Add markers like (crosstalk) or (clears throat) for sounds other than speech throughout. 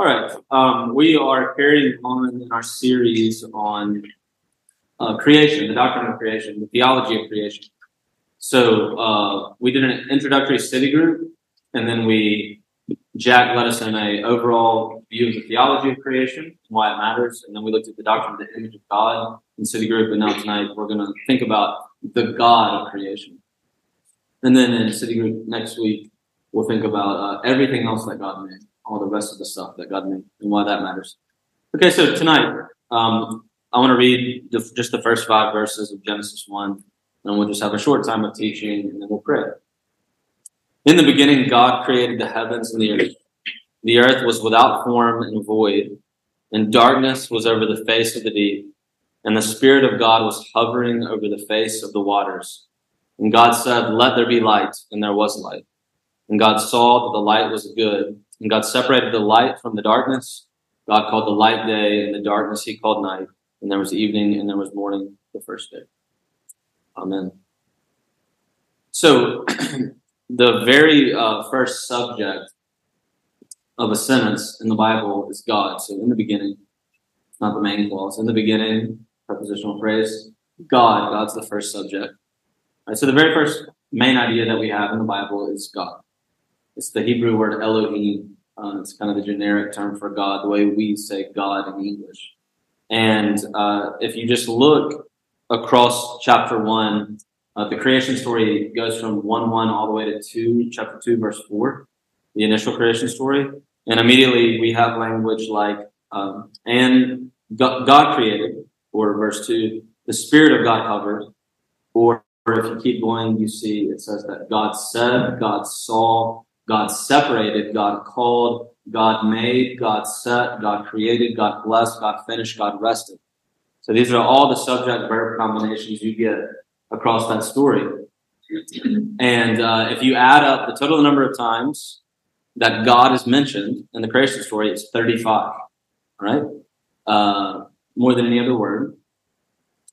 All right. Um, we are carrying on in our series on uh, creation, the doctrine of creation, the theology of creation. So uh, we did an introductory study group, and then we Jack led us in a overall view of the theology of creation, and why it matters, and then we looked at the doctrine of the image of God in city group, and now tonight we're going to think about the God of creation. And then in city group next week, we'll think about uh, everything else that God made, all the rest of the stuff that God made, and why that matters. Okay, so tonight, um, I want to read the, just the first five verses of Genesis 1, and we'll just have a short time of teaching, and then we'll pray. In the beginning, God created the heavens and the earth. The earth was without form and void, and darkness was over the face of the deep, and the Spirit of God was hovering over the face of the waters. And God said, Let there be light, and there was light. And God saw that the light was good. And God separated the light from the darkness. God called the light day, and the darkness he called night. And there was evening, and there was morning the first day. Amen. So, (clears throat) the very uh, first subject of a sentence in the Bible is God. So, in the beginning, not the main clause. In the beginning, prepositional phrase, God. God's the first subject. So the very first main idea that we have in the Bible is God. It's the Hebrew word Elohim. Uh, it's kind of the generic term for God, the way we say God in English. And uh, if you just look across chapter one, uh, the creation story goes from 1 1 all the way to 2, chapter 2, verse 4, the initial creation story. And immediately we have language like, um, and God created, or verse 2, the Spirit of God hovered, or or if you keep going, you see it says that God said, God saw, God separated, God called, God made, God set, God created, God blessed, God finished, God rested. So these are all the subject verb combinations you get across that story. And uh, if you add up the total number of times that God is mentioned in the creation story, it's 35, right? Uh, more than any other word.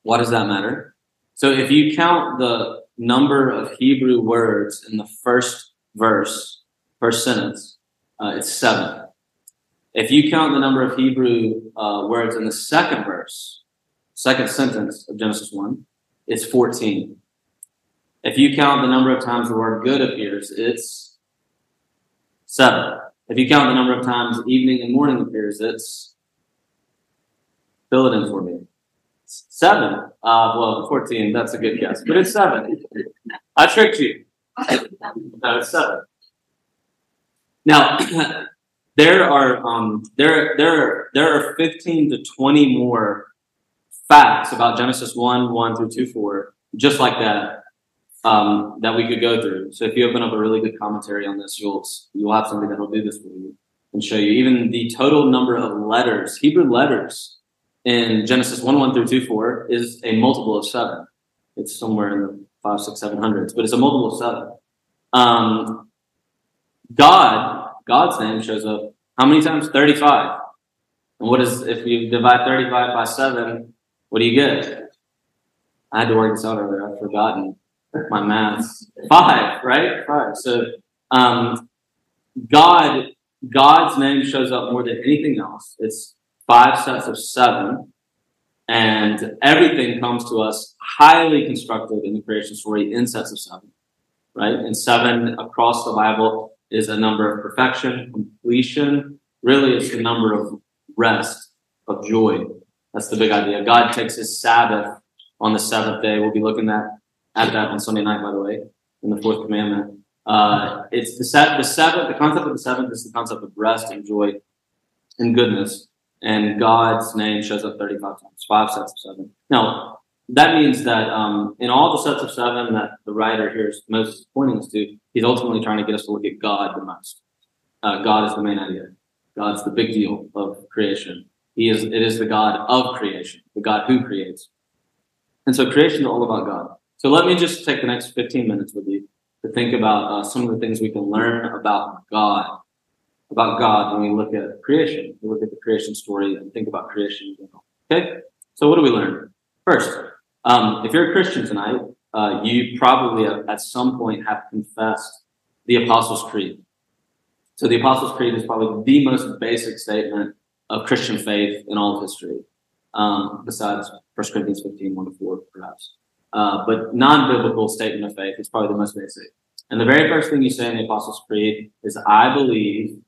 Why does that matter? So if you count the number of Hebrew words in the first verse, first sentence, uh, it's seven. If you count the number of Hebrew uh, words in the second verse, second sentence of Genesis 1, it's 14. If you count the number of times the word good appears, it's seven. If you count the number of times evening and morning appears, it's fill it in for me. Seven. Uh, well, 14, that's a good guess, but it's seven. I tricked you. (laughs) No, it's seven. Now, (clears throat) there are um, there there there are 15 to 20 more facts about Genesis 1, 1 through 2, 4, just like that, um, that we could go through. So if you open up a really good commentary on this, you'll you'll have something that'll do this for you and show you even the total number of letters, Hebrew letters in Genesis 1 1 through 2 4 is a multiple of seven. It's somewhere in the five, six, seven hundreds, but it's a multiple of seven. Um, God, God's name shows up how many times? 35. And what is, if you divide 35 by 7, what do you get? I had to work this out earlier. I've forgotten my math. Five, right? Five. So, um, God, God's name shows up more than anything else. It's five sets of seven, and everything comes to us highly constructed in the creation story in sets of seven, right? And seven across the Bible is a number of perfection, completion. Really, it's the number of rest, of joy. That's the big idea. God takes his Sabbath on the seventh day. We'll be looking at, at that on Sunday night, by the way, in the fourth commandment. Uh, it's the, the seventh, the concept of the seventh is the concept of rest and joy and goodness and God's name shows up 35 times, five sets of seven. Now, that means that um, in all the sets of seven that the writer here is most pointing us to, he's ultimately trying to get us to look at God the most. Uh, God is the main idea. God's the big deal of creation. He is. It is the God of creation, the God who creates. And so creation is all about God. So let me just take the next 15 minutes with you to think about uh, some of the things we can learn about God about God when we look at creation. We look at the creation story and think about creation in general. Okay? So, what do we learn? First, um, if you're a Christian tonight, uh, you probably at some point have confessed the Apostles' Creed. So the Apostles' Creed is probably the most basic statement of Christian faith in all of history, um, besides 1 Corinthians 15, 1 to 4, perhaps. Uh, but non-biblical statement of faith is probably the most basic. And the very first thing you say in the Apostles' Creed is, I believe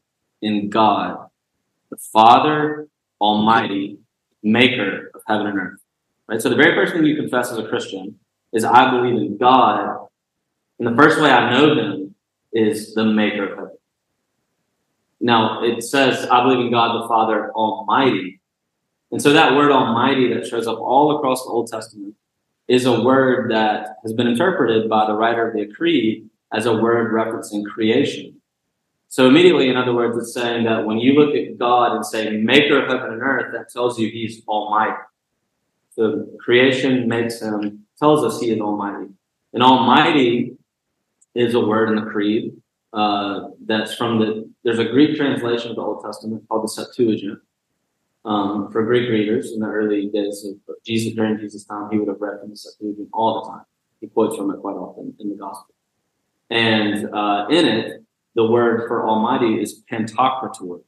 in God, the Father Almighty, maker of heaven and earth. Right? So the very first thing you confess as a Christian is, I believe in God. And the first way I know them is the maker of heaven. Now, it says, I believe in God the Father Almighty. And so that word Almighty that shows up all across the Old Testament is a word that has been interpreted by the writer of the Creed as a word referencing creation. So immediately, in other words, it's saying that when you look at God and say maker of heaven and earth, that tells you he's almighty. So creation makes him, tells us he is almighty. And almighty is a word in the creed uh, that's from the, there's a Greek translation of the Old Testament called the Septuagint. Um, for Greek readers in the early days of Jesus, during Jesus' time, he would have read from the Septuagint all the time. He quotes from it quite often in the Gospel. And uh, in it, the word for Almighty is Pantocrator.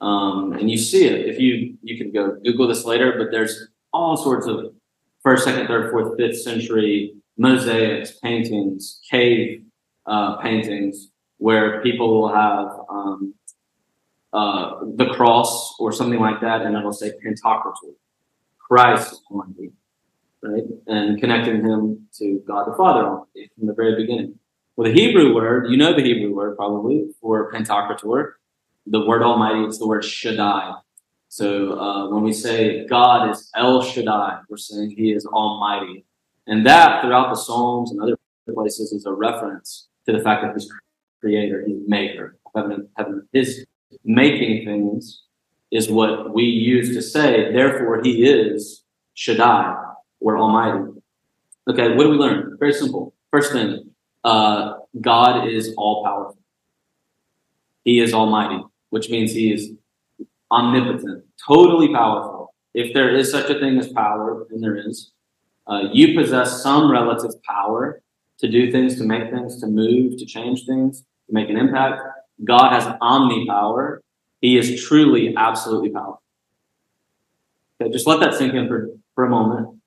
Um, and you see it if you you can go Google this later, but there's all sorts of first, second, third, fourth, fifth century mosaics, paintings, cave uh, paintings where people will have um, uh, the cross or something like that, and it'll say Pantocrator, Christ Almighty, right? And connecting him to God the Father Almighty from the very beginning. Well, the Hebrew word, you know the Hebrew word probably for Pantocrator. The word Almighty, it's the word Shaddai. So uh, when we say God is El Shaddai, we're saying He is Almighty, and that throughout the Psalms and other places is a reference to the fact that He's Creator, He's Maker, heaven, heaven. His making things is what we use to say. Therefore, He is Shaddai or Almighty. Okay, what do we learn? Very simple. First thing, uh, God is all powerful. He is almighty, which means he is omnipotent, totally powerful. If there is such a thing as power, and there is, uh, you possess some relative power to do things, to make things, to move, to change things, to make an impact. God has omni power. He is truly, absolutely powerful. Okay, just let that sink in for, for a moment.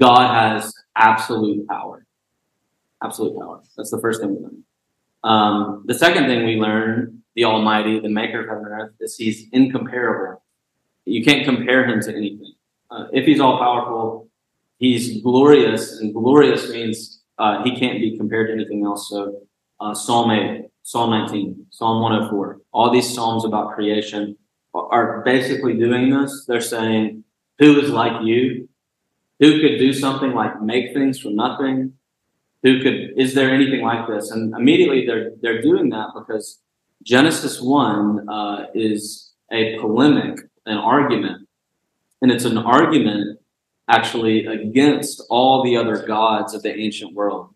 God has absolute power absolute power. That's the first thing we learn. Um, the second thing we learn, the Almighty, the Maker of heaven and earth, is He's incomparable. You can't compare Him to anything. Uh, if He's all powerful, He's glorious, and glorious means uh, He can't be compared to anything else. So, uh, Psalm 8, Psalm 19, Psalm 104, all these psalms about creation are basically doing this. They're saying, Who is like you? Who could do something like make things from nothing? who could is there anything like this and immediately they're they're doing that because genesis 1 uh, is a polemic an argument. And it's an argument actually against all the other gods of the ancient world.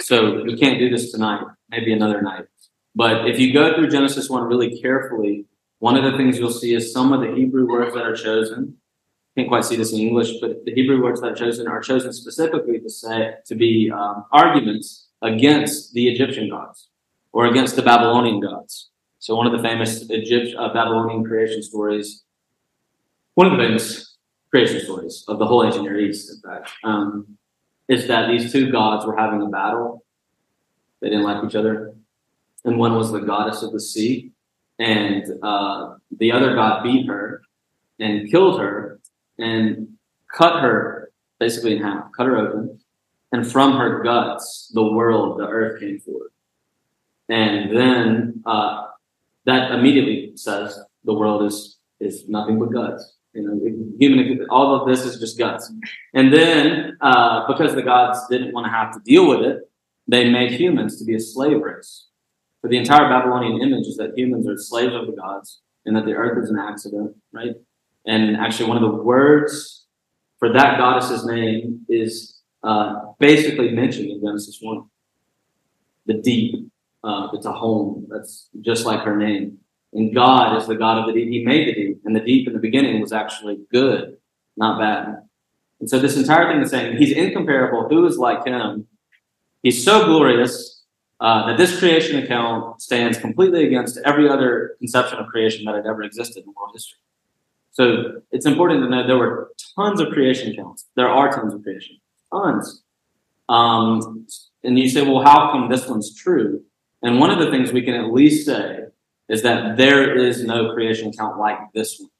So we can't do this tonight maybe another night. But if you go through genesis 1 really carefully one of the things you'll see is some of the hebrew words that are chosen. Can't quite see this in English, but the Hebrew words that are chosen are chosen specifically to say to be um, arguments against the Egyptian gods or against the Babylonian gods. So one of the famous uh, Babylonian creation stories, one of the famous creation stories of the whole ancient Near East, in fact, um, is that these two gods were having a battle. They didn't like each other, and one was the goddess of the sea, and uh, the other god beat her and killed her and cut her basically in half, cut her open, and from her guts, the world, the earth came forth. And then uh, that immediately says the world is is nothing but guts. You know, human, all of this is just guts. And then, uh, because the gods didn't want to have to deal with it, they made humans to be a slave race. So the entire Babylonian image is that humans are slaves of the gods and that the earth is an accident, right? And actually, one of the words for that goddess's name is uh, basically mentioned in Genesis 1. The deep. Uh, it's tehom. That's just like her name. And God is the God of the deep. He made the deep. And the deep in the beginning was actually good, not bad. And so this entire thing is saying he's incomparable. Who is like him? He's so glorious. uh, that this creation account stands completely against every other conception of creation that had ever existed in world history. So it's important to know there were tons of creation accounts. There are tons of creation, tons. Um, and you say, well, how come this one's true? And one of the things we can at least say is that there is no creation account like this one.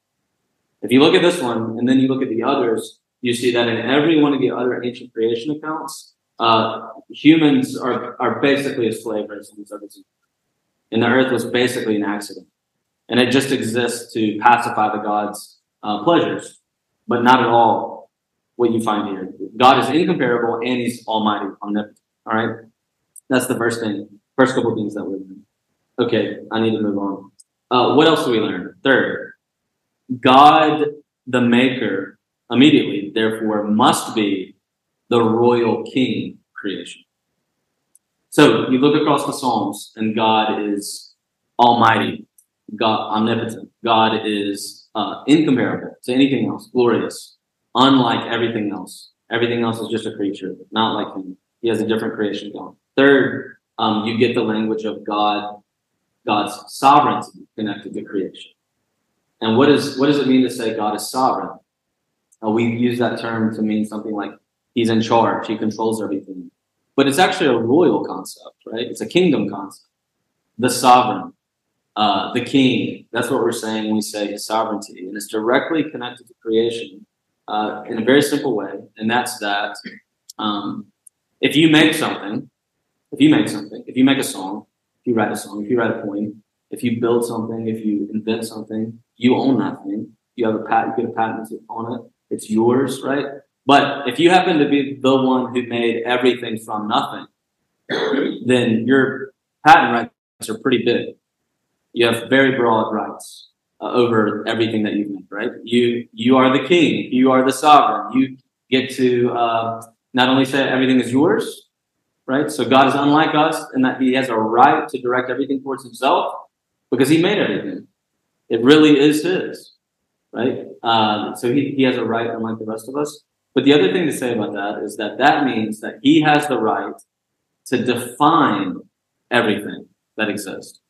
If you look at this one and then you look at the others, you see that in every one of the other ancient creation accounts, uh, humans are, are basically a slave race this earth. And the earth was basically an accident. And it just exists to pacify the gods' uh, pleasures, but not at all what you find here. God is incomparable and he's almighty, omnipotent. All right? That's the first thing, first couple things that we learn. Okay, I need to move on. Uh, what else do we learn? Third, God, the maker, immediately, therefore, must be the royal king creation. So you look across the Psalms, and God is almighty, God omnipotent. God is uh, incomparable to anything else, glorious, unlike everything else. Everything else is just a creature, not like him. He has a different creation going. Third, um, you get the language of God, God's sovereignty connected to creation. And what is what does it mean to say God is sovereign? Uh, we use that term to mean something like He's in charge, He controls everything. But it's actually a royal concept, right? It's a kingdom concept. The sovereign, uh, the king. That's what we're saying when we say his sovereignty. And it's directly connected to creation uh, in a very simple way. And that's that um, if you make something, if you make something, if you make a song, if you write a song, if you write a poem, if you build something, if you invent something, you own that thing. You have a patent, you get a patent on it. It's yours, right? But if you happen to be the one who made everything from nothing, then your patent rights are pretty big. You have very broad rights uh, over everything that you've made, right? You you are the king. You are the sovereign. You get to uh, not only say everything is yours, right? So God is unlike us in that He has a right to direct everything towards Himself because He made everything. It really is His, right? Uh, so he, he has a right unlike the rest of us. But the other thing to say about that is that that means that he has the right to define everything that exists,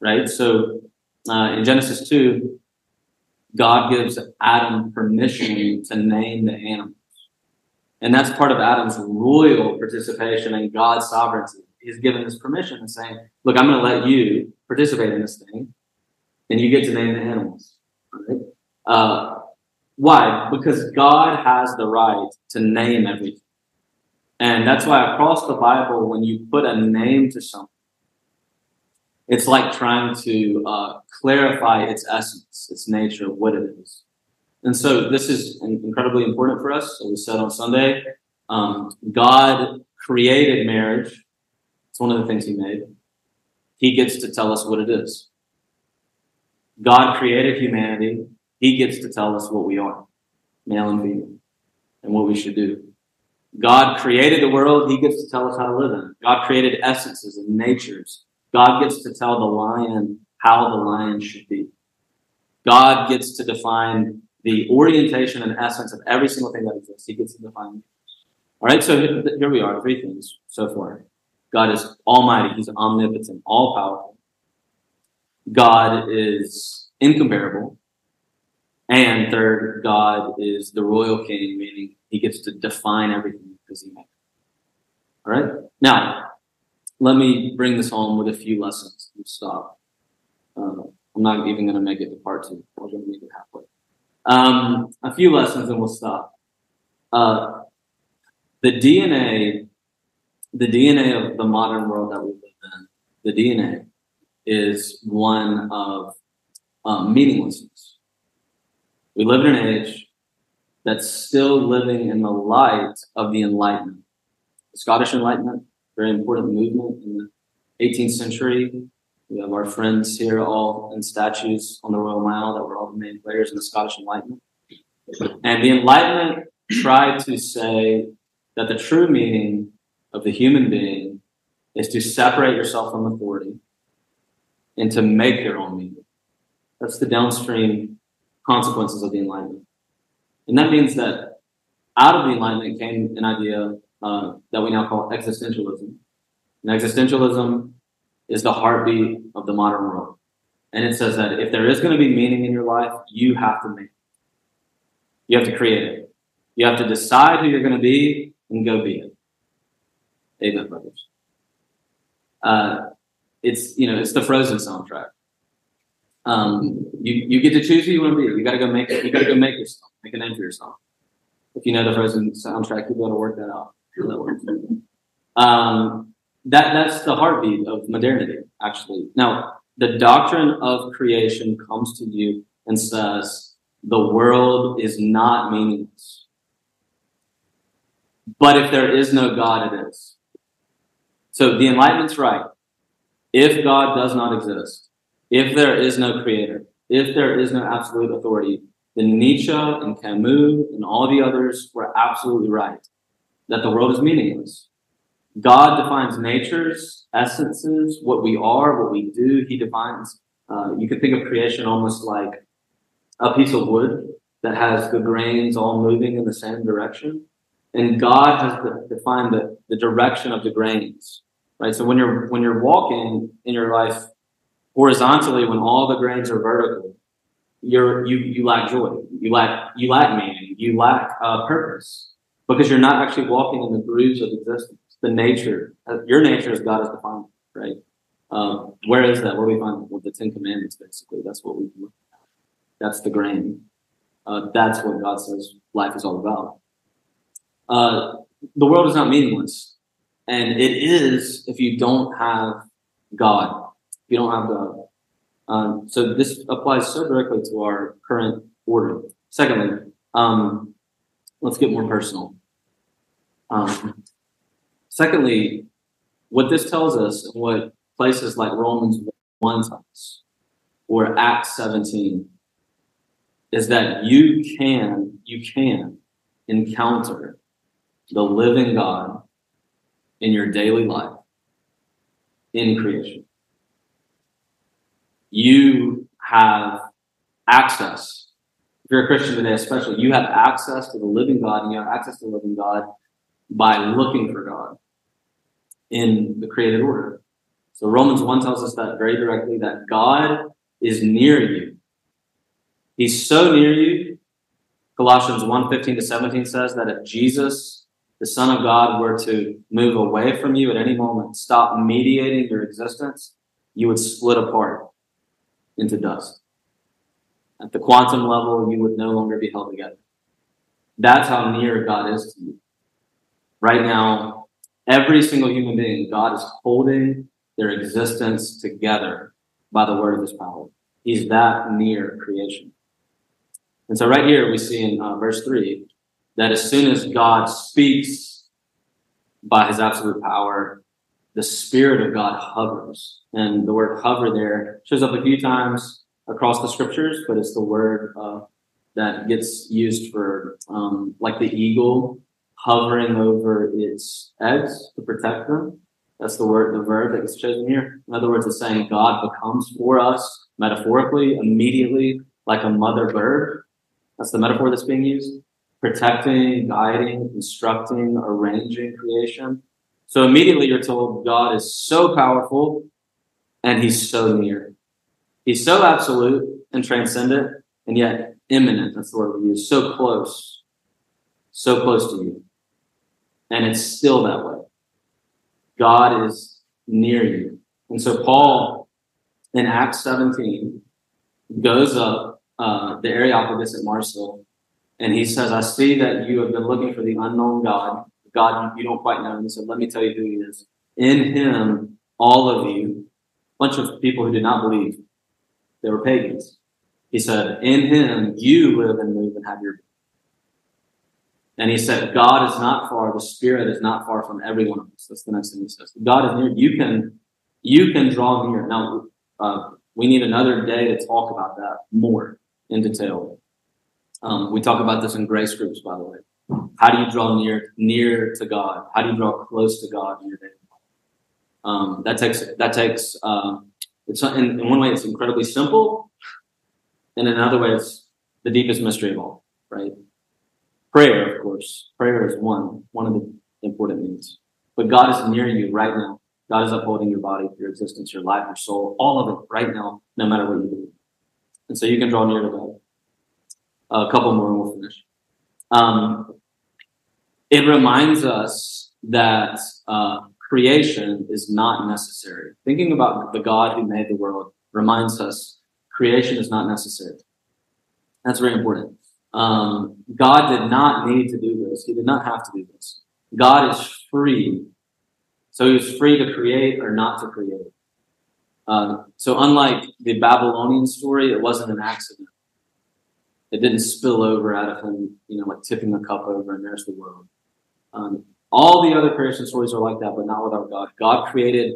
right? So uh, in Genesis 2, God gives Adam permission to name the animals. And that's part of Adam's royal participation in God's sovereignty. He's given this permission and saying, look, I'm going to let you participate in this thing, and you get to name the animals. Right? Uh, why? Because God has the right to name everything. And that's why across the Bible, when you put a name to something, it's like trying to uh, clarify its essence, its nature, what it is. And so this is incredibly important for us. So we said on Sunday, um, God created marriage. It's one of the things He made. He gets to tell us what it is. God created humanity. He gets to tell us what we are, male and female, and what we should do. God created the world. He gets to tell us how to live in it. God created essences and natures. God gets to tell the lion how the lion should be. God gets to define the orientation and essence of every single thing that exists. He gets to define. All right, so here we are, three things so far. God is almighty. He's omnipotent, all powerful. God is incomparable. And third, God is the royal king, meaning he gets to define everything because he made it. All right? Now, let me bring this home with a few lessons and stop. Uh, I'm not even going to make it to part two. We're going to make it halfway. Um, a few lessons and we'll stop. Uh, the DNA, the DNA of the modern world that we live in, the DNA is one of um, meaninglessness. We live in an age that's still living in the light of the Enlightenment. The Scottish Enlightenment, very important movement in the 18th century. We have our friends here all in statues on the Royal Mile that were all the main players in the Scottish Enlightenment. And the Enlightenment tried to say that the true meaning of the human being is to separate yourself from authority and to make your own meaning. That's the downstream consequences of the Enlightenment. And that means that out of the Enlightenment came an idea uh, that we now call existentialism. And existentialism is the heartbeat of the modern world. And it says that if there is going to be meaning in your life, you have to make it. You have to create it. You have to decide who you're going to be and go be it. Amen, brothers. Uh, it's you know it's the Frozen soundtrack. Um, you you get to choose who you want to be. You got to go make it. You got to go make yourself, make a name for yourself. If you know the Frozen soundtrack, you got to work that out. Um, that that's the heartbeat of modernity, actually. Now, the doctrine of creation comes to you and says the world is not meaningless. But if there is no God, it is. So the Enlightenment's right. If God does not exist, if there is no creator, if there is no absolute authority, then Nietzsche and Camus and all the others were absolutely right that the world is meaningless. God defines natures, essences, what we are, what we do. He defines, uh, you can think of creation almost like a piece of wood that has the grains all moving in the same direction. And God has defined the, the direction of the grains, right? So when you're, when you're walking in your life horizontally, when all the grains are vertical, you're, you, you lack joy. You lack, you lack meaning. You lack uh, purpose because you're not actually walking in the grooves of existence the nature, uh, your nature as God is defined, right? Um, where is that? Where do we find well, the Ten Commandments, basically. That's what we look at. That's the grain. Uh, that's what God says life is all about. Uh, the world is not meaningless. And it is if you don't have God. If you don't have God. Um, so this applies so directly to our current order. Secondly, um, let's get more personal. Um, Secondly, what this tells us, and what places like Romans 1 tells us, or Acts 17, is that you can, you can encounter the living God in your daily life in creation. You have access. If you're a Christian today, especially, you have access to the living God, and you have access to the living God by looking for God in the created order. So Romans 1 tells us that very directly that God is near you. He's so near you. Colossians 1 15 to 17 says that if Jesus, the Son of God, were to move away from you at any moment, stop mediating your existence, you would split apart into dust. At the quantum level, you would no longer be held together. That's how near God is to you. Right now, every single human being, God is holding their existence together by the word of his power. He's that near creation. And so, right here, we see in uh, verse 3 that as soon as God speaks by his absolute power, the Spirit of God hovers. And the word hover there shows up a few times across the scriptures, but it's the word uh, that gets used for, um, like the eagle hovering over its eggs to protect them. That's the word, the verb that gets chosen here. In other words, it's saying God becomes for us metaphorically, immediately, like a mother bird. That's the metaphor that's being used. Protecting, guiding, instructing, arranging creation. So immediately you're told God is so powerful and he's so near. He's so absolute and transcendent and yet immanent. That's the word we use. So close. So close to you. And it's still that way. God is near you. And so Paul in Acts 17 goes up uh, the Areopagus at Mars Hill and he says, I see that you have been looking for the unknown God, God you don't quite know. And he said, Let me tell you who he is. In him, all of you, a bunch of people who did not believe, they were pagans. He said, In him, you live and move and have your and he said, God is not far, the Spirit is not far from every one of us. That's the next thing he says. God is near. You can, you can draw near. Now, uh, we need another day to talk about that more in detail. Um, we talk about this in grace groups, by the way. How do you draw near near to God? How do you draw close to God in your life? Um, that takes that takes uh, it's in, in one way it's incredibly simple, and in another way it's the deepest mystery of all. Right? Prayer, of course. Prayer is one, one of the important needs. But God is near you right now. God is upholding your body, your existence, your life, your soul, all of it right now, no matter what you do. And so you can draw near to God. A couple more and we'll finish. Um, it reminds us that uh, creation is not necessary. Thinking about the God who made the world reminds us creation is not necessary. That's very important. Um, God did not need to do this. He did not have to do this. God is free so he was free to create or not to create. Uh, so unlike the Babylonian story, it wasn't an accident. It didn't spill over out of him, you know, like tipping a cup over and there's the world. Um, all the other creation stories are like that, but not with our God. God created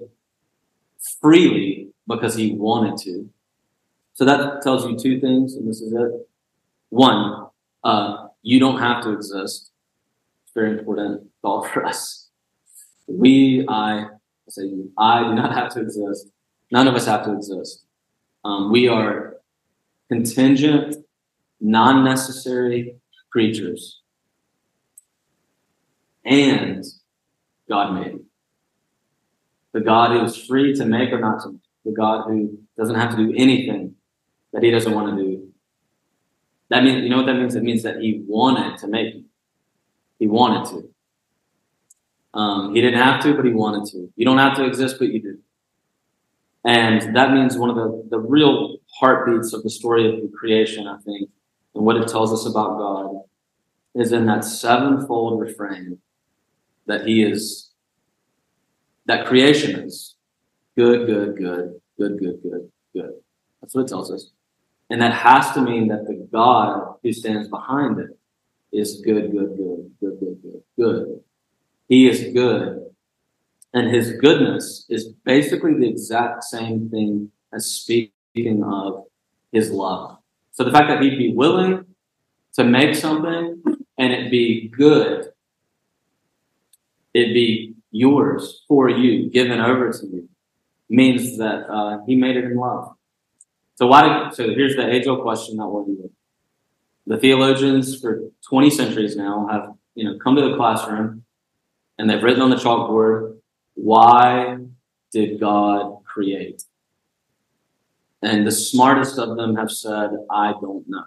freely because he wanted to. So that tells you two things, and this is it. One, uh, you don't have to exist. It's very important thought for us. We, I, say I do not have to exist. None of us have to exist. Um, we are contingent, non necessary creatures. And God made. The God who is free to make or not to make. The God who doesn't have to do anything that he doesn't want to do. That means, you know what that means? It means that he wanted to make you. He wanted to. Um, he didn't have to, but he wanted to. You don't have to exist, but you do. And that means one of the, the real heartbeats of the story of the creation, I think, and what it tells us about God is in that sevenfold refrain that he is, that creation is good, good, good, good, good, good, good. That's what it tells us. And that has to mean that the God who stands behind it is good, good, good, good, good, good, good. He is good. And his goodness is basically the exact same thing as speaking of his love. So the fact that he'd be willing to make something and it be good, it be yours for you, given over to you, means that uh, he made it in love. So why? Did, so here's the age-old question that do. The theologians for 20 centuries now have you know come to the classroom and they've written on the chalkboard, why did God create? And the smartest of them have said, I don't know.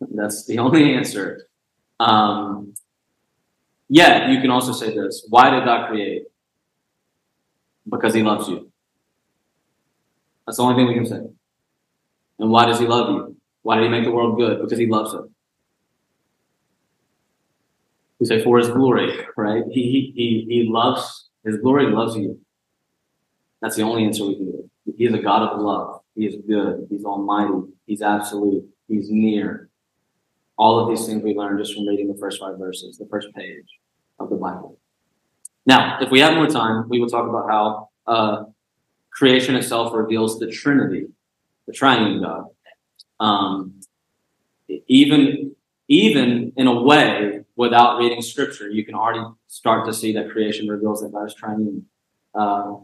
That's the (laughs) only answer. Um, yeah, you can also say this. Why did God create? Because he loves you. That's the only thing we can say. And why does he love you? Why did he make the world good? Because he loves it. We say for his glory, right? He, he, he loves, his glory loves you. That's the only answer we can give. He is a God of love. He is good. He's almighty. He's absolute. He's near. All of these things we learn just from reading the first five verses, the first page of the Bible. Now, if we have more time, we will talk about how uh, creation itself reveals the Trinity, the triune God. Um, even, even in a way, without reading scripture, you can already start to see that creation reveals that God is triune. Uh,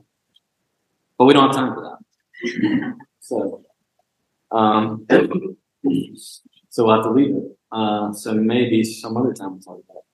but we don't have time for that. (laughs) so, um, so we'll have to leave it. Uh, so maybe some other time we'll talk about it.